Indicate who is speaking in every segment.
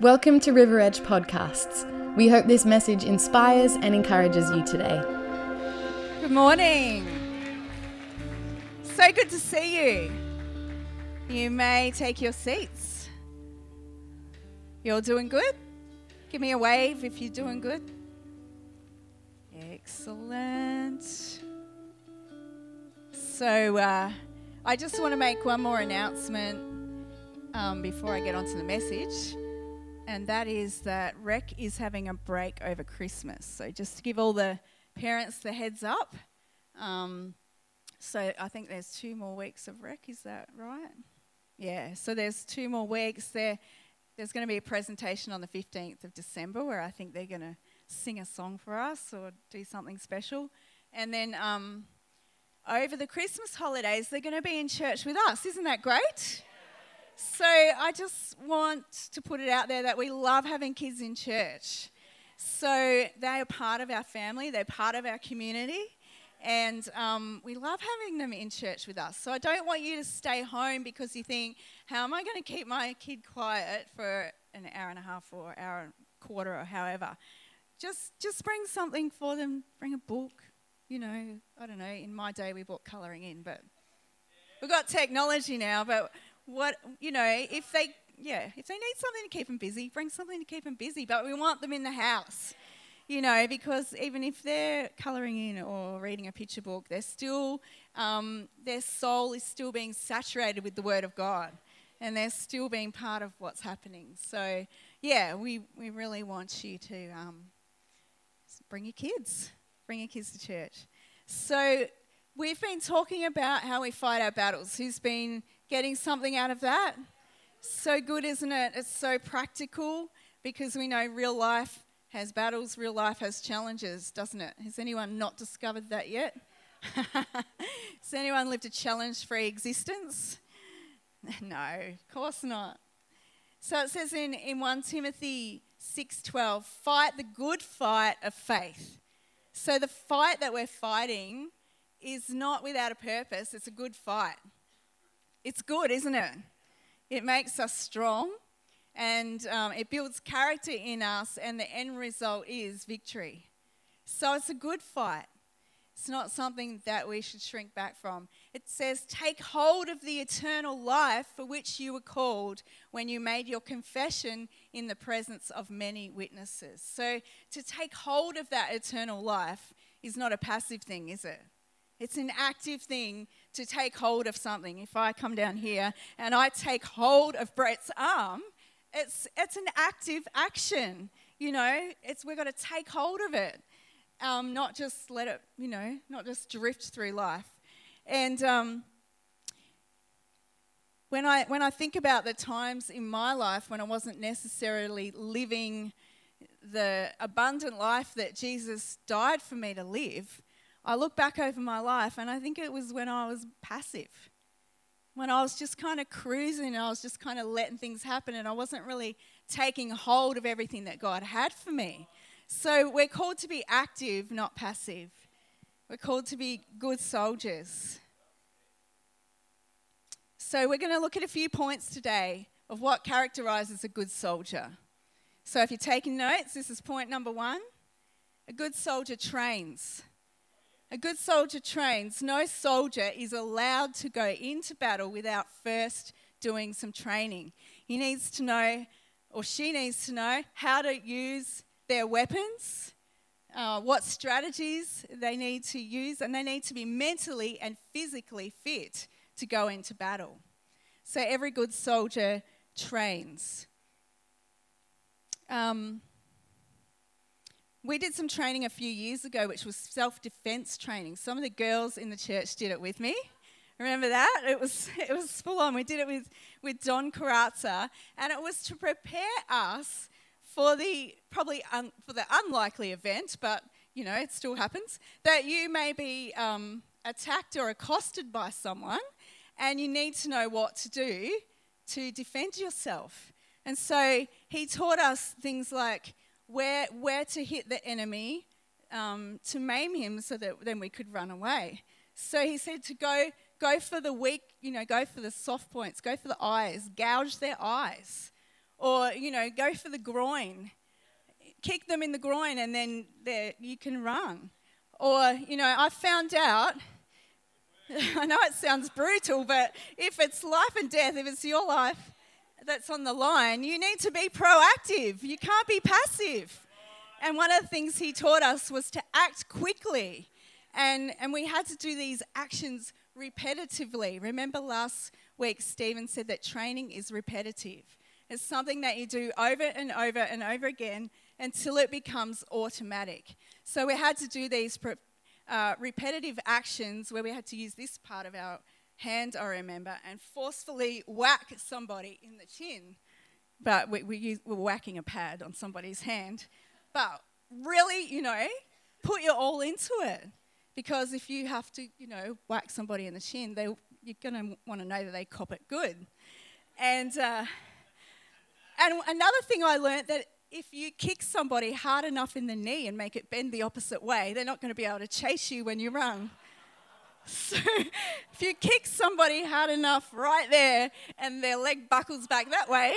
Speaker 1: Welcome to River Edge Podcasts. We hope this message inspires and encourages you today.
Speaker 2: Good morning. So good to see you. You may take your seats. You're doing good? Give me a wave if you're doing good. Excellent. So, uh, I just want to make one more announcement um, before I get onto the message and that is that Rec is having a break over Christmas. So just to give all the parents the heads up. Um, so I think there's two more weeks of Rec, is that right? Yeah, so there's two more weeks. There, there's going to be a presentation on the 15th of December where I think they're going to sing a song for us or do something special. And then um, over the Christmas holidays, they're going to be in church with us. Isn't that great? So I just want to put it out there that we love having kids in church. So they are part of our family, they're part of our community, and um, we love having them in church with us. So I don't want you to stay home because you think, how am I going to keep my kid quiet for an hour and a half or hour and a quarter or however? Just, just bring something for them, bring a book. You know, I don't know, in my day we bought colouring in, but we've got technology now, but what you know if they yeah if they need something to keep them busy bring something to keep them busy but we want them in the house you know because even if they're colouring in or reading a picture book they're still um, their soul is still being saturated with the word of god and they're still being part of what's happening. So yeah we, we really want you to um, bring your kids bring your kids to church. So we've been talking about how we fight our battles. Who's been Getting something out of that? So good, isn't it? It's so practical because we know real life has battles, real life has challenges, doesn't it? Has anyone not discovered that yet? Has anyone lived a challenge free existence? No, of course not. So it says in, in 1 Timothy 6:12, fight the good fight of faith. So the fight that we're fighting is not without a purpose, it's a good fight. It's good, isn't it? It makes us strong and um, it builds character in us, and the end result is victory. So it's a good fight. It's not something that we should shrink back from. It says, Take hold of the eternal life for which you were called when you made your confession in the presence of many witnesses. So to take hold of that eternal life is not a passive thing, is it? It's an active thing to take hold of something. If I come down here and I take hold of Brett's arm, it's, it's an active action. You know, it's, we've got to take hold of it, um, not just let it, you know, not just drift through life. And um, when, I, when I think about the times in my life when I wasn't necessarily living the abundant life that Jesus died for me to live, I look back over my life and I think it was when I was passive. When I was just kind of cruising, I was just kind of letting things happen and I wasn't really taking hold of everything that God had for me. So we're called to be active, not passive. We're called to be good soldiers. So we're going to look at a few points today of what characterizes a good soldier. So if you're taking notes, this is point number one. A good soldier trains. A good soldier trains. No soldier is allowed to go into battle without first doing some training. He needs to know, or she needs to know, how to use their weapons, uh, what strategies they need to use, and they need to be mentally and physically fit to go into battle. So every good soldier trains. Um, we did some training a few years ago, which was self defense training. Some of the girls in the church did it with me. Remember that? It was, it was full on. We did it with, with Don Carazza, and it was to prepare us for the probably un, for the unlikely event, but you know, it still happens, that you may be um, attacked or accosted by someone, and you need to know what to do to defend yourself. And so he taught us things like where, where to hit the enemy um, to maim him so that then we could run away. So he said to go, go for the weak, you know, go for the soft points, go for the eyes, gouge their eyes. Or, you know, go for the groin. Kick them in the groin and then there you can run. Or, you know, I found out, I know it sounds brutal, but if it's life and death, if it's your life that's on the line, you need to be proactive. You can't be passive. And one of the things he taught us was to act quickly. And, and we had to do these actions repetitively. Remember last week, Stephen said that training is repetitive. It's something that you do over and over and over again until it becomes automatic. So we had to do these uh, repetitive actions where we had to use this part of our hand, I remember, and forcefully whack somebody in the chin. But we, we we're whacking a pad on somebody's hand. But really, you know, put your all into it. Because if you have to, you know, whack somebody in the chin, they, you're going to want to know that they cop it good. And, uh, and another thing I learned that if you kick somebody hard enough in the knee and make it bend the opposite way, they're not going to be able to chase you when you run. So if you kick somebody hard enough right there and their leg buckles back that way,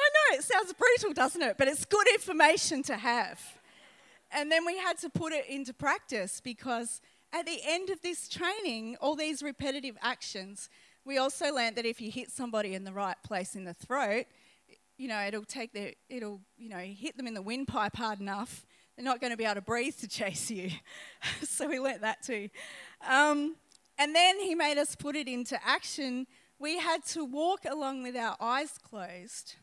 Speaker 2: I know it sounds brutal, doesn't it? But it's good information to have. And then we had to put it into practice because at the end of this training, all these repetitive actions, we also learned that if you hit somebody in the right place in the throat, you know, it'll take their, it'll, you know, hit them in the windpipe hard enough, they're not going to be able to breathe to chase you. so we learnt that too. Um, and then he made us put it into action. We had to walk along with our eyes closed.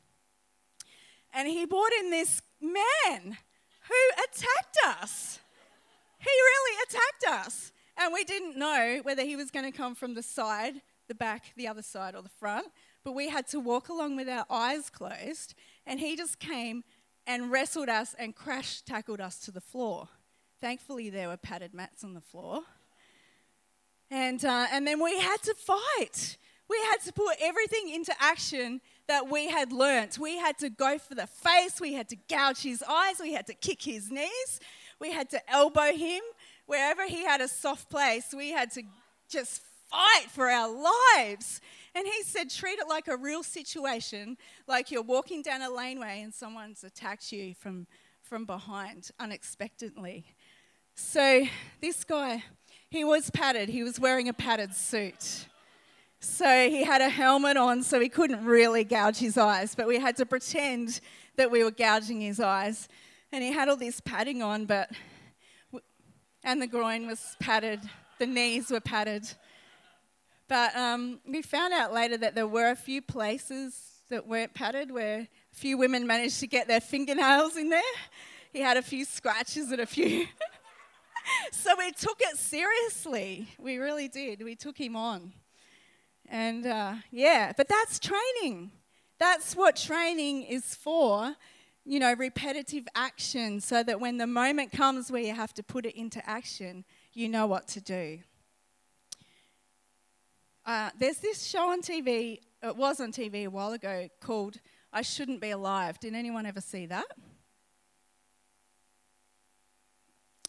Speaker 2: And he brought in this man who attacked us. He really attacked us. And we didn't know whether he was going to come from the side, the back, the other side, or the front. But we had to walk along with our eyes closed. And he just came and wrestled us and crash tackled us to the floor. Thankfully, there were padded mats on the floor. And, uh, and then we had to fight. We had to put everything into action that we had learnt. We had to go for the face, we had to gouge his eyes, we had to kick his knees, we had to elbow him. Wherever he had a soft place, we had to just fight for our lives. And he said, treat it like a real situation, like you're walking down a laneway and someone's attacked you from, from behind unexpectedly. So this guy, he was padded, he was wearing a padded suit. So he had a helmet on, so he couldn't really gouge his eyes, but we had to pretend that we were gouging his eyes. And he had all this padding on, but, and the groin was padded, the knees were padded. But um, we found out later that there were a few places that weren't padded where a few women managed to get their fingernails in there. He had a few scratches and a few. so we took it seriously. We really did. We took him on. And uh, yeah, but that's training. That's what training is for. You know, repetitive action so that when the moment comes where you have to put it into action, you know what to do. Uh, there's this show on TV, it was on TV a while ago, called I Shouldn't Be Alive. Did anyone ever see that?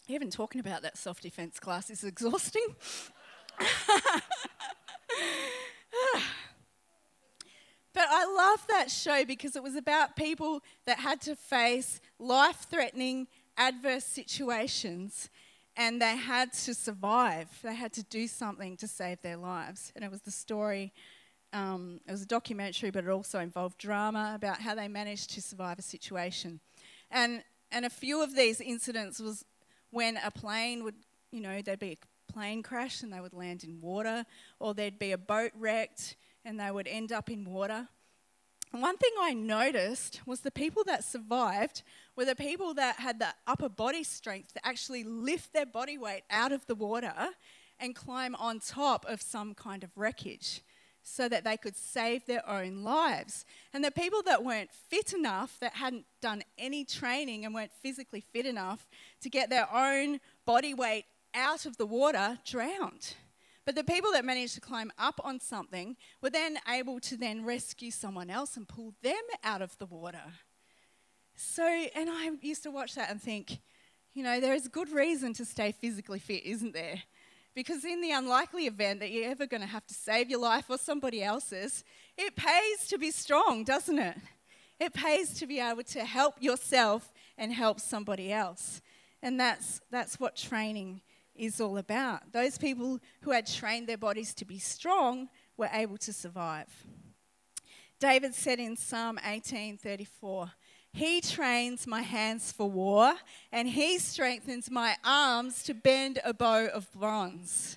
Speaker 2: Even talking about that self defense class is exhausting. But I love that show because it was about people that had to face life threatening, adverse situations and they had to survive. They had to do something to save their lives. And it was the story, um, it was a documentary, but it also involved drama about how they managed to survive a situation. And, and a few of these incidents was when a plane would, you know, there'd be a plane crash and they would land in water, or there'd be a boat wrecked and they would end up in water. One thing I noticed was the people that survived were the people that had the upper body strength to actually lift their body weight out of the water and climb on top of some kind of wreckage so that they could save their own lives. And the people that weren't fit enough, that hadn't done any training and weren't physically fit enough to get their own body weight out of the water, drowned. But the people that managed to climb up on something were then able to then rescue someone else and pull them out of the water. So, and I used to watch that and think, you know, there is good reason to stay physically fit, isn't there? Because in the unlikely event that you're ever going to have to save your life or somebody else's, it pays to be strong, doesn't it? It pays to be able to help yourself and help somebody else. And that's, that's what training is all about. Those people who had trained their bodies to be strong were able to survive. David said in Psalm 18:34, "He trains my hands for war, and he strengthens my arms to bend a bow of bronze."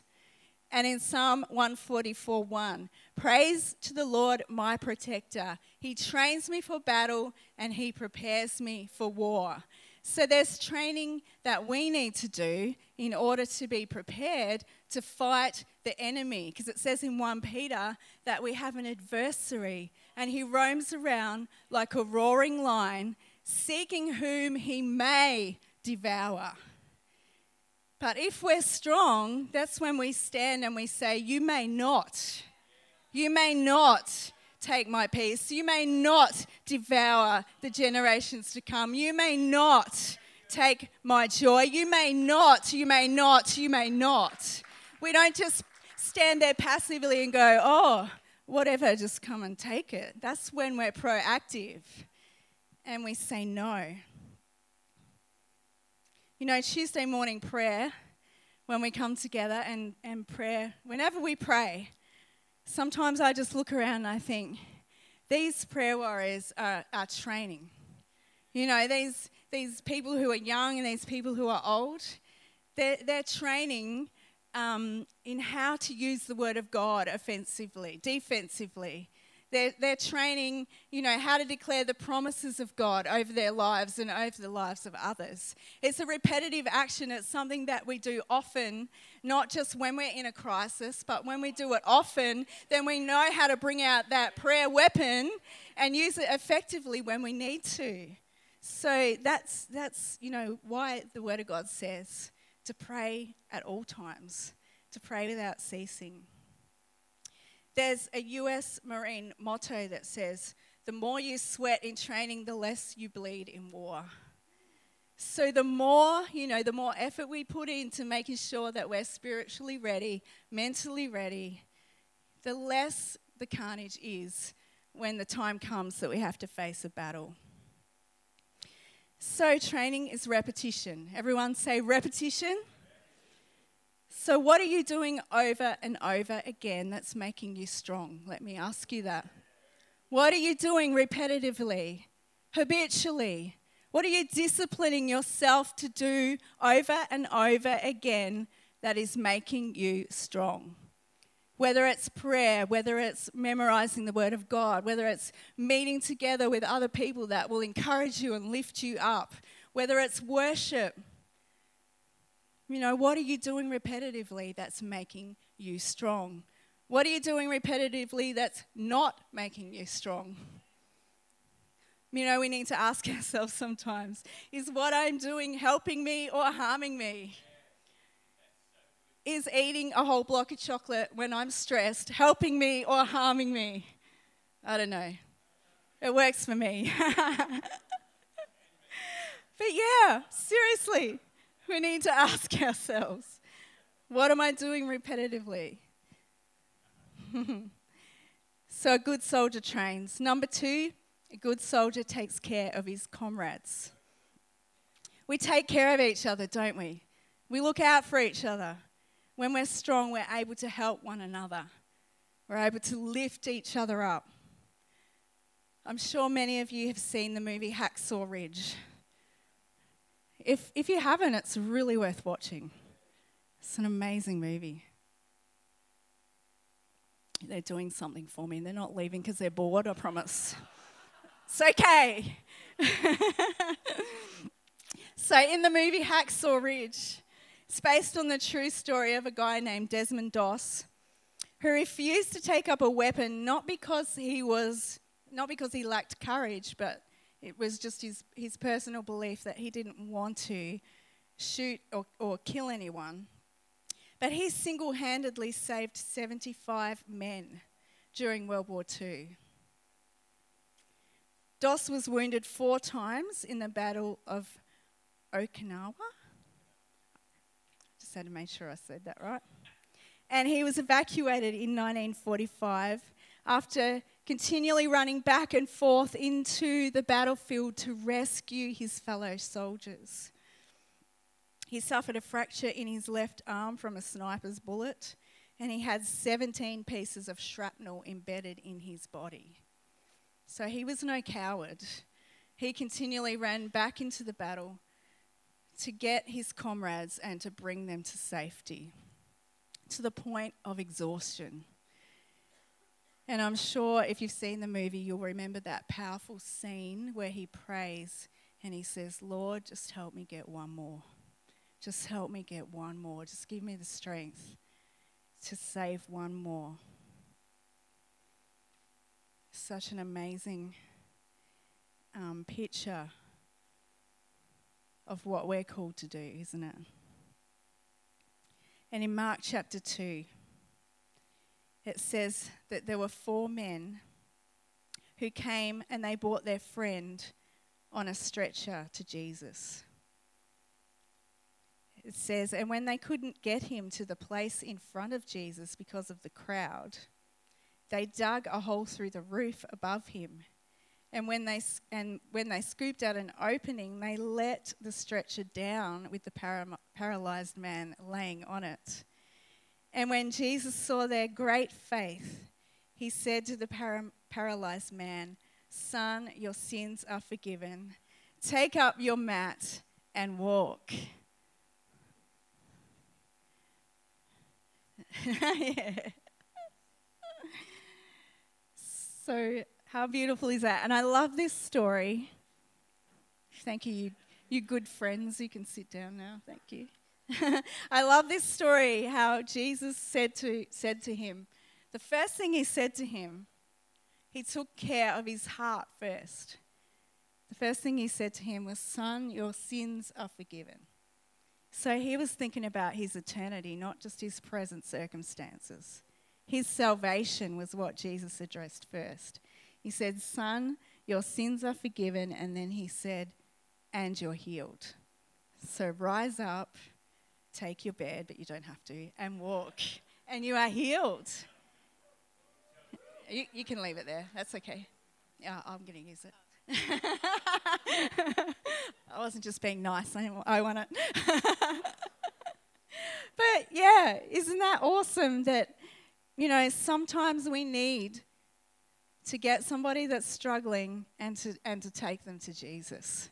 Speaker 2: And in Psalm 144:1, "Praise to the Lord, my protector. He trains me for battle and he prepares me for war." So there's training that we need to do in order to be prepared to fight the enemy. Because it says in 1 Peter that we have an adversary and he roams around like a roaring lion, seeking whom he may devour. But if we're strong, that's when we stand and we say, You may not. You may not take my peace. You may not devour the generations to come. You may not take my joy. You may not, you may not, you may not. We don't just stand there passively and go, oh, whatever, just come and take it. That's when we're proactive and we say no. You know, Tuesday morning prayer, when we come together and, and prayer, whenever we pray, sometimes I just look around and I think, these prayer warriors are, are training. You know, these, these people who are young and these people who are old, they're, they're training um, in how to use the word of God offensively, defensively, they're, they're training, you know, how to declare the promises of God over their lives and over the lives of others. It's a repetitive action. It's something that we do often, not just when we're in a crisis, but when we do it often, then we know how to bring out that prayer weapon and use it effectively when we need to. So that's, that's you know, why the Word of God says to pray at all times, to pray without ceasing. There's a US Marine motto that says, the more you sweat in training, the less you bleed in war. So, the more, you know, the more effort we put into making sure that we're spiritually ready, mentally ready, the less the carnage is when the time comes that we have to face a battle. So, training is repetition. Everyone say repetition. So, what are you doing over and over again that's making you strong? Let me ask you that. What are you doing repetitively, habitually? What are you disciplining yourself to do over and over again that is making you strong? Whether it's prayer, whether it's memorizing the Word of God, whether it's meeting together with other people that will encourage you and lift you up, whether it's worship, you know, what are you doing repetitively that's making you strong? What are you doing repetitively that's not making you strong? You know, we need to ask ourselves sometimes is what I'm doing helping me or harming me? Is eating a whole block of chocolate when I'm stressed helping me or harming me? I don't know. It works for me. but yeah, seriously, we need to ask ourselves what am I doing repetitively? so, a good soldier trains. Number two, a good soldier takes care of his comrades. We take care of each other, don't we? We look out for each other. When we're strong, we're able to help one another, we're able to lift each other up. I'm sure many of you have seen the movie Hacksaw Ridge. If, if you haven't, it's really worth watching. It's an amazing movie. They're doing something for me. They're not leaving because they're bored, I promise. It's okay. so, in the movie Hacksaw Ridge, it's based on the true story of a guy named Desmond Doss who refused to take up a weapon not because he was not because he lacked courage, but it was just his, his personal belief that he didn't want to shoot or, or kill anyone. But he single handedly saved 75 men during World War II. Doss was wounded four times in the Battle of Okinawa. Had to make sure I said that right. And he was evacuated in 1945 after continually running back and forth into the battlefield to rescue his fellow soldiers. He suffered a fracture in his left arm from a sniper's bullet, and he had 17 pieces of shrapnel embedded in his body. So he was no coward. He continually ran back into the battle to get his comrades and to bring them to safety, to the point of exhaustion. And I'm sure if you've seen the movie, you'll remember that powerful scene where he prays and he says, Lord, just help me get one more. Just help me get one more. Just give me the strength to save one more. Such an amazing um, picture of what we're called to do, isn't it? And in Mark chapter 2, it says that there were four men who came and they brought their friend on a stretcher to Jesus. It says, and when they couldn't get him to the place in front of Jesus because of the crowd, they dug a hole through the roof above him. And when they, and when they scooped out an opening, they let the stretcher down with the para- paralyzed man laying on it. And when Jesus saw their great faith, he said to the para- paralyzed man, Son, your sins are forgiven. Take up your mat and walk. yeah. So, how beautiful is that? And I love this story. Thank you, you, you good friends. You can sit down now. Thank you. I love this story how Jesus said to, said to him, the first thing he said to him, he took care of his heart first. The first thing he said to him was, Son, your sins are forgiven. So he was thinking about his eternity, not just his present circumstances. His salvation was what Jesus addressed first. He said, Son, your sins are forgiven. And then he said, And you're healed. So rise up, take your bed, but you don't have to, and walk, and you are healed. You, you can leave it there. That's okay. Yeah, I'm going to use it. I wasn't just being nice. I, I want it. but yeah, isn't that awesome that, you know, sometimes we need to get somebody that's struggling and to, and to take them to Jesus.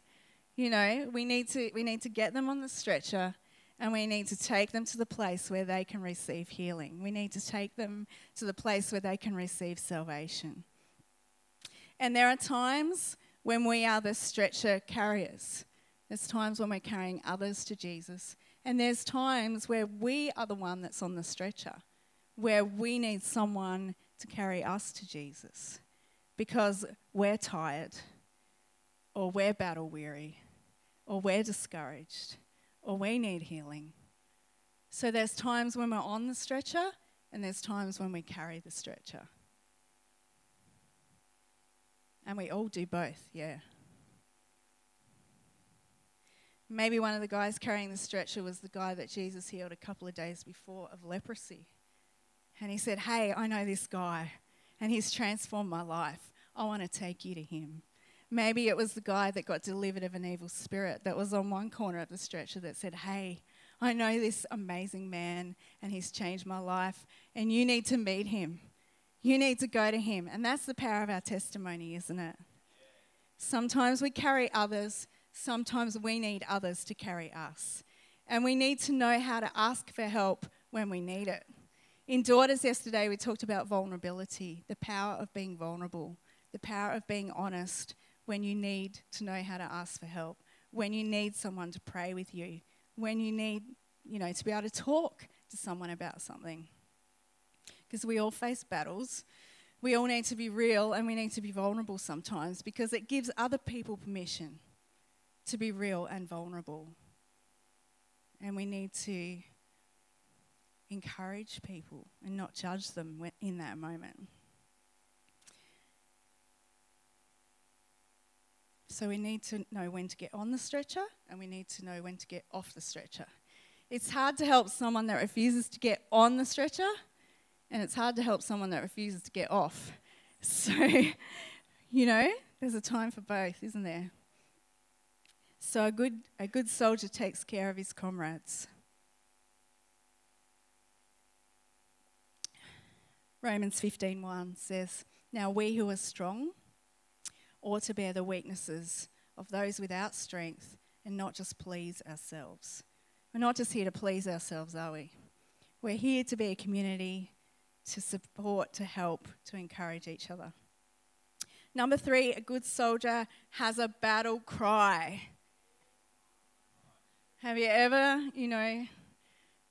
Speaker 2: You know, we need to, we need to get them on the stretcher and we need to take them to the place where they can receive healing. We need to take them to the place where they can receive salvation. And there are times when we are the stretcher carriers. There's times when we're carrying others to Jesus. And there's times where we are the one that's on the stretcher, where we need someone to carry us to Jesus because we're tired, or we're battle weary, or we're discouraged, or we need healing. So there's times when we're on the stretcher, and there's times when we carry the stretcher. And we all do both, yeah. Maybe one of the guys carrying the stretcher was the guy that Jesus healed a couple of days before of leprosy. And he said, Hey, I know this guy, and he's transformed my life. I want to take you to him. Maybe it was the guy that got delivered of an evil spirit that was on one corner of the stretcher that said, Hey, I know this amazing man, and he's changed my life, and you need to meet him. You need to go to Him. And that's the power of our testimony, isn't it? Sometimes we carry others, sometimes we need others to carry us. And we need to know how to ask for help when we need it. In Daughters yesterday, we talked about vulnerability, the power of being vulnerable, the power of being honest when you need to know how to ask for help, when you need someone to pray with you, when you need, you know, to be able to talk to someone about something because we all face battles. We all need to be real and we need to be vulnerable sometimes because it gives other people permission to be real and vulnerable. And we need to encourage people and not judge them in that moment. So we need to know when to get on the stretcher and we need to know when to get off the stretcher. It's hard to help someone that refuses to get on the stretcher and it's hard to help someone that refuses to get off So, you know, there's a time for both, isn't there? So a good, a good soldier takes care of his comrades. Romans 15:1 says, "Now we who are strong ought to bear the weaknesses of those without strength and not just please ourselves." We're not just here to please ourselves, are we? We're here to be a community to support, to help, to encourage each other. Number 3, a good soldier has a battle cry. Have you ever, you know,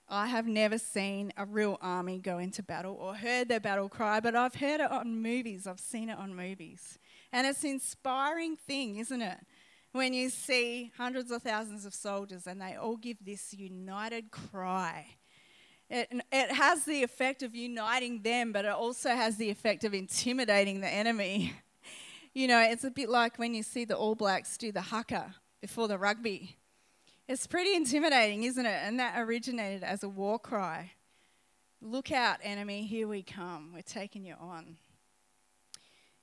Speaker 2: I have never seen a real army go into battle or heard their battle cry, but I've heard it on movies. I've seen it on movies. And it's an inspiring thing, isn't it? When you see hundreds of thousands of soldiers and they all give this united cry. It, it has the effect of uniting them, but it also has the effect of intimidating the enemy. You know, it's a bit like when you see the All Blacks do the haka before the rugby. It's pretty intimidating, isn't it? And that originated as a war cry. Look out, enemy, here we come. We're taking you on.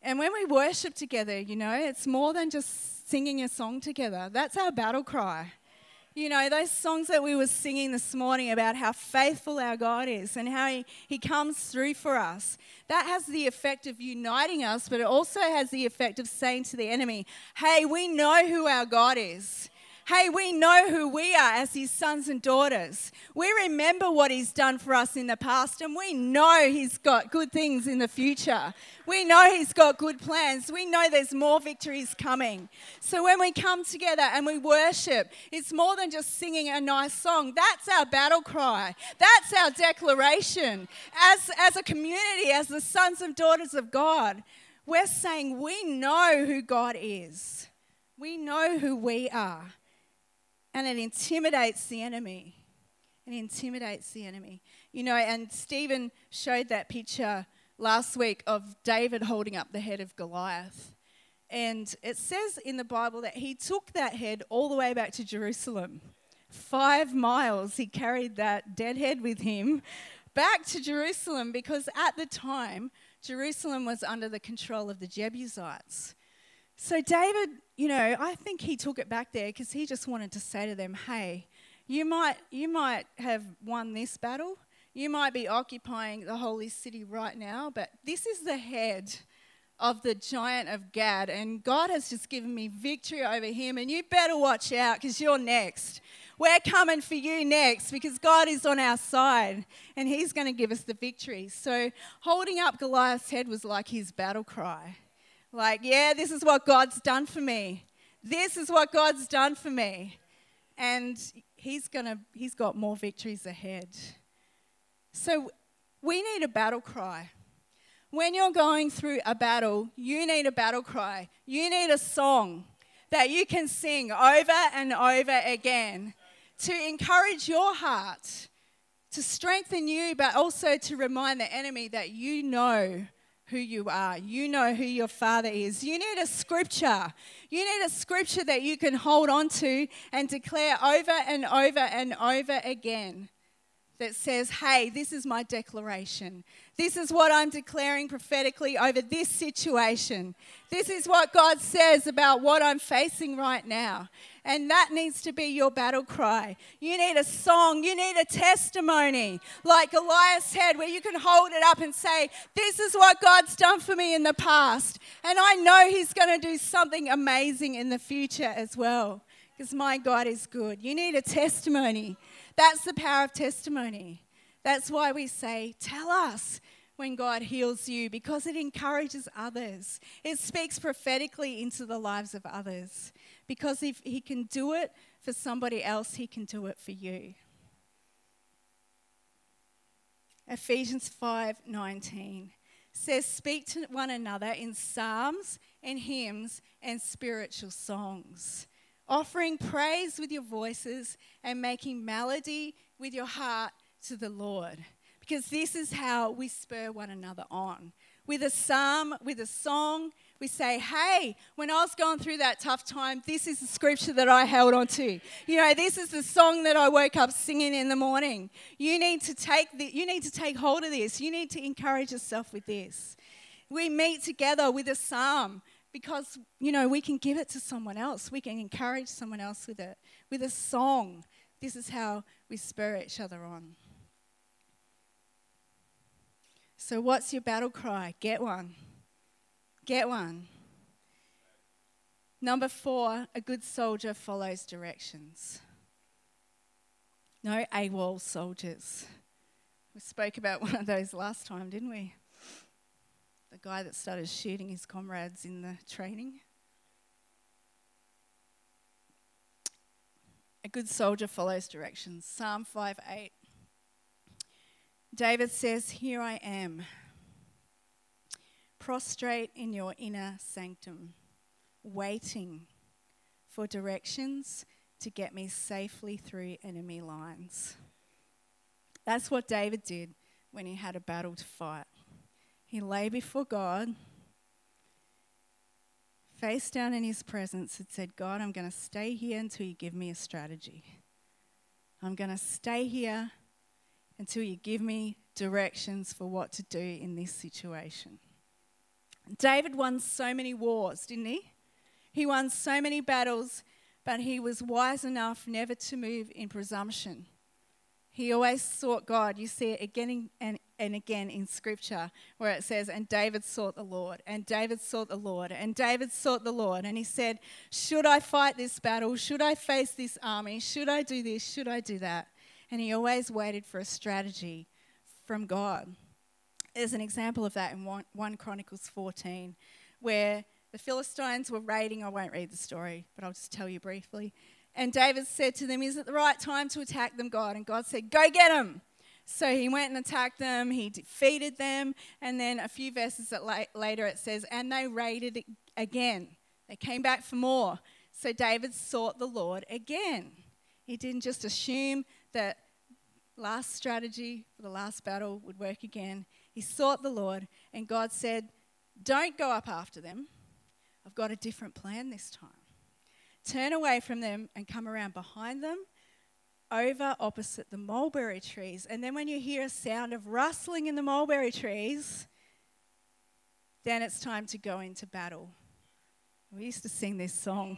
Speaker 2: And when we worship together, you know, it's more than just singing a song together. That's our battle cry. You know, those songs that we were singing this morning about how faithful our God is and how he, he comes through for us, that has the effect of uniting us, but it also has the effect of saying to the enemy, hey, we know who our God is. Hey, we know who we are as his sons and daughters. We remember what he's done for us in the past, and we know he's got good things in the future. We know he's got good plans. We know there's more victories coming. So when we come together and we worship, it's more than just singing a nice song. That's our battle cry, that's our declaration. As, as a community, as the sons and daughters of God, we're saying we know who God is, we know who we are and it intimidates the enemy. It intimidates the enemy. You know, and Stephen showed that picture last week of David holding up the head of Goliath. And it says in the Bible that he took that head all the way back to Jerusalem. Five miles he carried that dead head with him back to Jerusalem because at the time, Jerusalem was under the control of the Jebusites. So David, you know, I think he took it back there because he just wanted to say to them, "Hey, you might you might have won this battle. You might be occupying the holy city right now, but this is the head of the giant of Gath, and God has just given me victory over him, and you better watch out because you're next. We're coming for you next because God is on our side and He's going to give us the victory. So, holding up Goliath's head was like his battle cry. Like, yeah, this is what God's done for me. This is what God's done for me. And he's going to he's got more victories ahead. So we need a battle cry. When you're going through a battle, you need a battle cry. You need a song that you can sing over and over again to encourage your heart, to strengthen you, but also to remind the enemy that you know who you are. You know who your Father is. You need a scripture. You need a scripture that you can hold on to and declare over and over and over again that says, hey, this is my declaration. This is what I'm declaring prophetically over this situation. This is what God says about what I'm facing right now. And that needs to be your battle cry. You need a song, you need a testimony like Goliath's head, where you can hold it up and say, This is what God's done for me in the past. And I know He's going to do something amazing in the future as well, because my God is good. You need a testimony. That's the power of testimony. That's why we say, Tell us when God heals you because it encourages others. It speaks prophetically into the lives of others. Because if He can do it for somebody else, He can do it for you. Ephesians 5:19 says speak to one another in psalms and hymns and spiritual songs offering praise with your voices and making melody with your heart to the Lord. Because this is how we spur one another on. With a psalm, with a song, we say, hey, when I was going through that tough time, this is the scripture that I held on to. You know, this is the song that I woke up singing in the morning. You need to take the, you need to take hold of this. You need to encourage yourself with this. We meet together with a psalm because, you know, we can give it to someone else. We can encourage someone else with it, with a song. This is how we spur each other on. So, what's your battle cry? Get one. Get one. Number four, a good soldier follows directions. No AWOL soldiers. We spoke about one of those last time, didn't we? The guy that started shooting his comrades in the training. A good soldier follows directions. Psalm 5 8. David says, Here I am, prostrate in your inner sanctum, waiting for directions to get me safely through enemy lines. That's what David did when he had a battle to fight. He lay before God, face down in his presence, and said, God, I'm going to stay here until you give me a strategy. I'm going to stay here until you give me directions for what to do in this situation. David won so many wars, didn't he? He won so many battles, but he was wise enough never to move in presumption. He always sought God. You see it again and, and again in scripture where it says, And David sought the Lord, and David sought the Lord, and David sought the Lord. And he said, Should I fight this battle? Should I face this army? Should I do this? Should I do that? And he always waited for a strategy from God. There's an example of that in 1, 1 Chronicles 14, where the Philistines were raiding. I won't read the story, but I'll just tell you briefly. And David said to them, Is it the right time to attack them, God? And God said, Go get them. So he went and attacked them, he defeated them, and then a few verses later it says, And they raided again. They came back for more. So David sought the Lord again. He didn't just assume that last strategy for the last battle would work again. He sought the Lord, and God said, Don't go up after them. I've got a different plan this time. Turn away from them and come around behind them, over opposite the mulberry trees. And then when you hear a sound of rustling in the mulberry trees, then it's time to go into battle. We used to sing this song.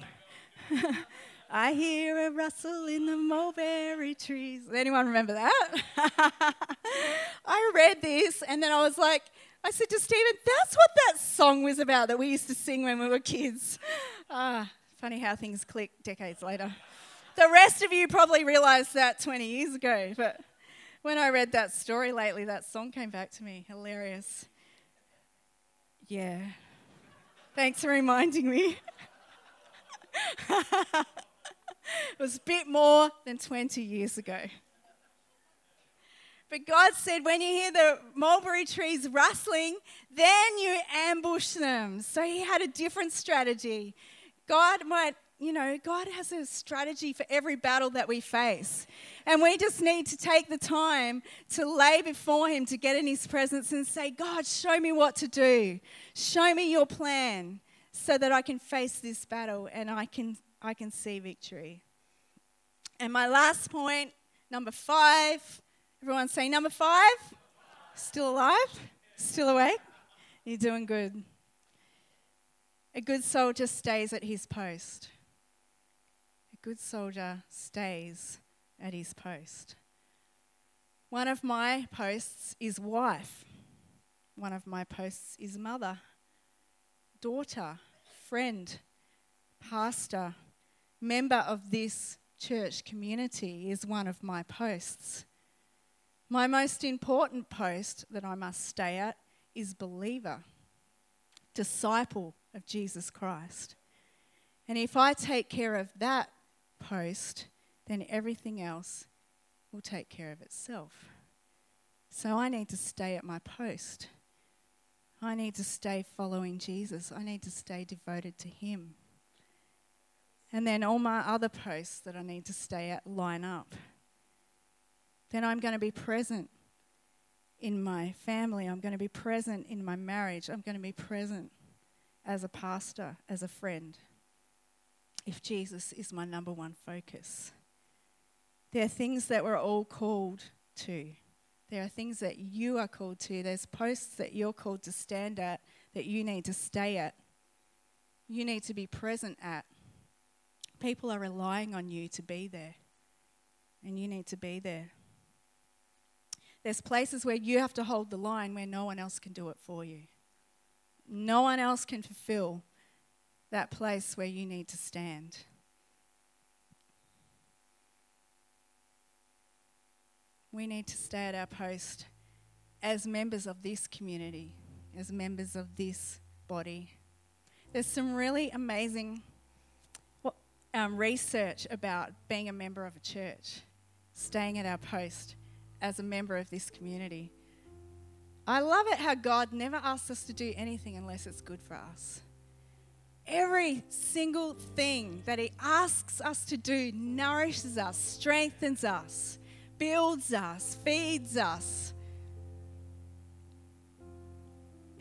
Speaker 2: I hear a rustle in the mulberry trees. Anyone remember that? I read this and then I was like, I said to Stephen, that's what that song was about that we used to sing when we were kids. Ah, funny how things click decades later. The rest of you probably realised that 20 years ago, but when I read that story lately, that song came back to me. Hilarious. Yeah. Thanks for reminding me. it was a bit more than 20 years ago. But God said, when you hear the mulberry trees rustling, then you ambush them. So He had a different strategy. God might, you know, God has a strategy for every battle that we face. And we just need to take the time to lay before Him, to get in His presence and say, God, show me what to do. Show me your plan so that I can face this battle and I can I can see victory. And my last point, number five, everyone say number five. Still alive? Still awake? You're doing good. A good soldier stays at his post. A good soldier stays at his post. One of my posts is wife. One of my posts is mother, daughter, friend, pastor, member of this church community is one of my posts. My most important post that I must stay at is believer, disciple of Jesus Christ. And if I take care of that post, then everything else will take care of itself. So I need to stay at my post. I need to stay following Jesus. I need to stay devoted to Him. And then all my other posts that I need to stay at line up. Then I'm going to be present in my family. I'm going to be present in my marriage. I'm going to be present as a pastor, as a friend, if Jesus is my number one focus. There are things that we're all called to. There are things that you are called to. There's posts that you're called to stand at. that you need to stay at, you need to be present at. People are relying on you to be there, and you need to be there. There's places where you have to hold the line where no one else can do it for you. No one else can fulfill that place where you need to stand. We need to stay at our post as members of this community, as members of this body. There's some really amazing um, research about being a member of a church, staying at our post as a member of this community. I love it how God never asks us to do anything unless it's good for us. Every single thing that He asks us to do nourishes us, strengthens us, builds us, feeds us.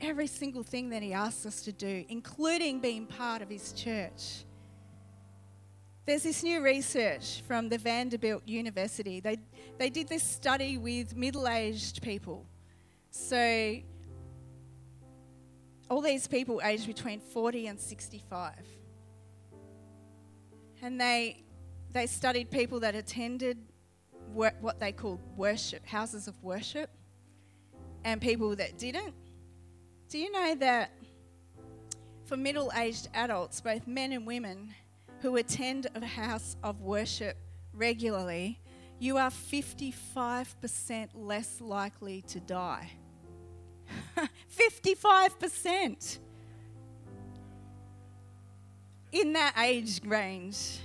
Speaker 2: Every single thing that He asks us to do, including being part of His church. There's this new research from the Vanderbilt University. They, they did this study with middle aged people. So, all these people aged between 40 and 65. And they, they studied people that attended what they called worship, houses of worship, and people that didn't. Do you know that for middle aged adults, both men and women, who attend a house of worship regularly, you are 55% less likely to die. 55% in that age range.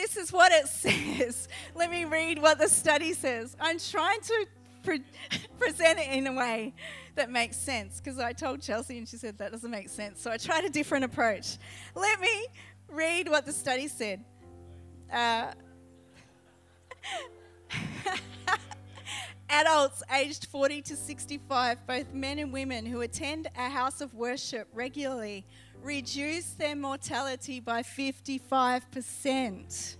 Speaker 2: This is what it says. Let me read what the study says. I'm trying to pre- present it in a way that makes sense because I told Chelsea and she said that doesn't make sense. So I tried a different approach. Let me read what the study said. Uh, adults aged 40 to 65, both men and women who attend a house of worship regularly, reduce their mortality by 55%.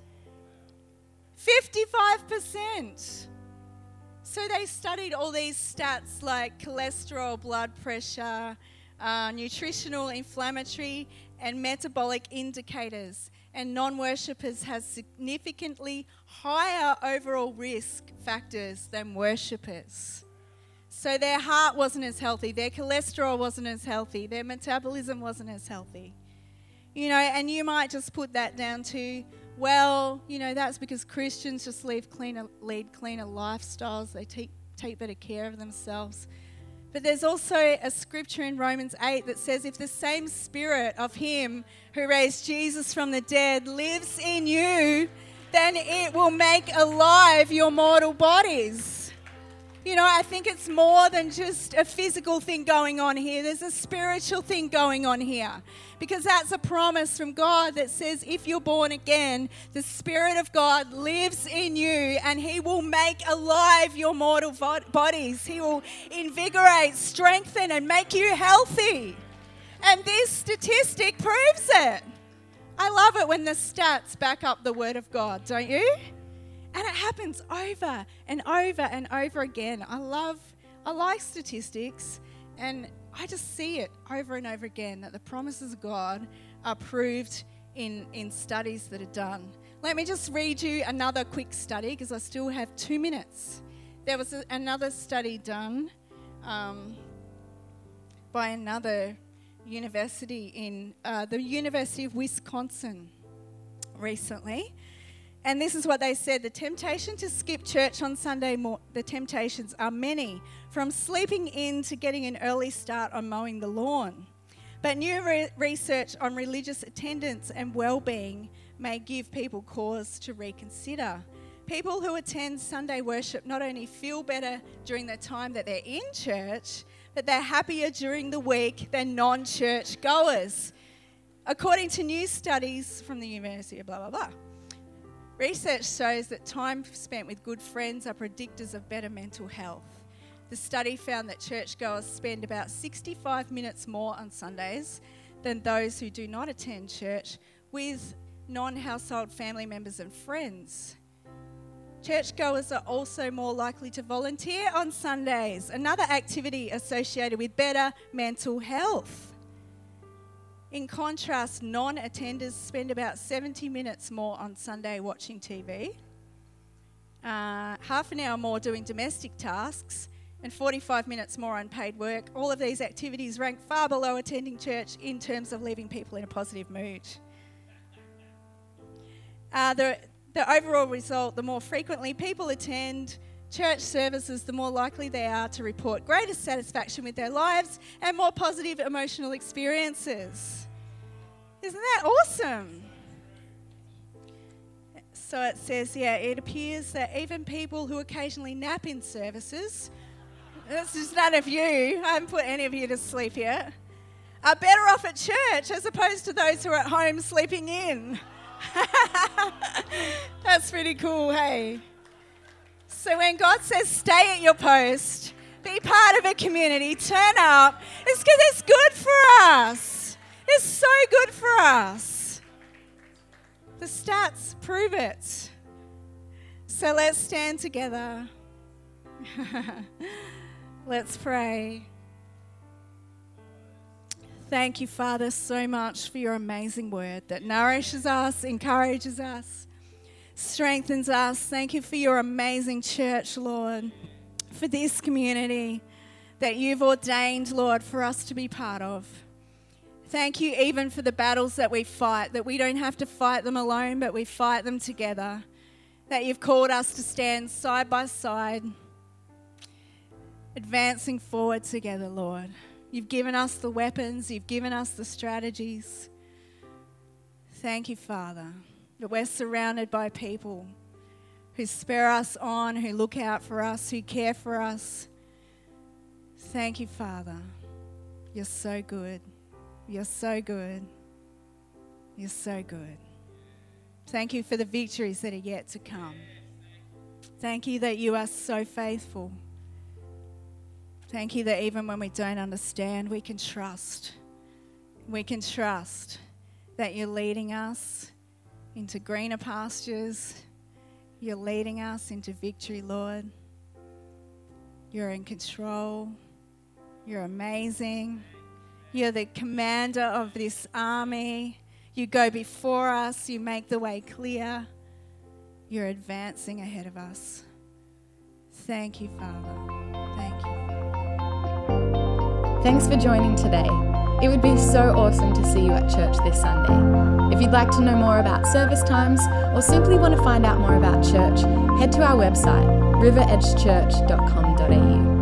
Speaker 2: 55%. So they studied all these stats like cholesterol, blood pressure, uh, nutritional, inflammatory, and metabolic indicators, and non worshippers has significantly higher overall risk factors than worshippers. So their heart wasn't as healthy, their cholesterol wasn't as healthy, their metabolism wasn't as healthy. You know, and you might just put that down to, well, you know, that's because Christians just lead cleaner, lead cleaner lifestyles, they take, take better care of themselves. But there's also a scripture in Romans 8 that says, if the same spirit of him who raised Jesus from the dead lives in you, then it will make alive your mortal bodies. You know, I think it's more than just a physical thing going on here. There's a spiritual thing going on here. Because that's a promise from God that says if you're born again, the Spirit of God lives in you and He will make alive your mortal bodies. He will invigorate, strengthen, and make you healthy. And this statistic proves it. I love it when the stats back up the Word of God, don't you? And it happens over and over and over again. I love, I like statistics, and I just see it over and over again that the promises of God are proved in, in studies that are done. Let me just read you another quick study because I still have two minutes. There was a, another study done um, by another university in uh, the University of Wisconsin recently. And this is what they said the temptation to skip church on Sunday, mo- the temptations are many, from sleeping in to getting an early start on mowing the lawn. But new re- research on religious attendance and well being may give people cause to reconsider. People who attend Sunday worship not only feel better during the time that they're in church, but they're happier during the week than non church goers, according to new studies from the University of blah, blah, blah. Research shows that time spent with good friends are predictors of better mental health. The study found that churchgoers spend about 65 minutes more on Sundays than those who do not attend church with non household family members and friends. Churchgoers are also more likely to volunteer on Sundays, another activity associated with better mental health. In contrast, non attenders spend about 70 minutes more on Sunday watching TV, uh, half an hour more doing domestic tasks, and 45 minutes more unpaid work. All of these activities rank far below attending church in terms of leaving people in a positive mood. Uh, the, the overall result the more frequently people attend church services, the more likely they are to report greater satisfaction with their lives and more positive emotional experiences. Isn't that awesome? So it says, yeah, it appears that even people who occasionally nap in services, this is none of you, I haven't put any of you to sleep yet, are better off at church as opposed to those who are at home sleeping in. That's pretty cool, hey? So when God says stay at your post, be part of a community, turn up, it's because it's good for us. It's so good for us. The stats prove it. So let's stand together. let's pray. Thank you, Father, so much for your amazing word that nourishes us, encourages us, strengthens us. Thank you for your amazing church, Lord, for this community that you've ordained, Lord, for us to be part of. Thank you even for the battles that we fight, that we don't have to fight them alone, but we fight them together. That you've called us to stand side by side, advancing forward together, Lord. You've given us the weapons, you've given us the strategies. Thank you, Father, that we're surrounded by people who spur us on, who look out for us, who care for us. Thank you, Father. You're so good. You're so good. You're so good. Thank you for the victories that are yet to come. Thank you that you are so faithful. Thank you that even when we don't understand, we can trust. We can trust that you're leading us into greener pastures. You're leading us into victory, Lord. You're in control. You're amazing. You're the commander of this army. You go before us. You make the way clear. You're advancing ahead of us. Thank you, Father. Thank you.
Speaker 1: Thanks for joining today. It would be so awesome to see you at church this Sunday. If you'd like to know more about service times or simply want to find out more about church, head to our website, riveredgechurch.com.au.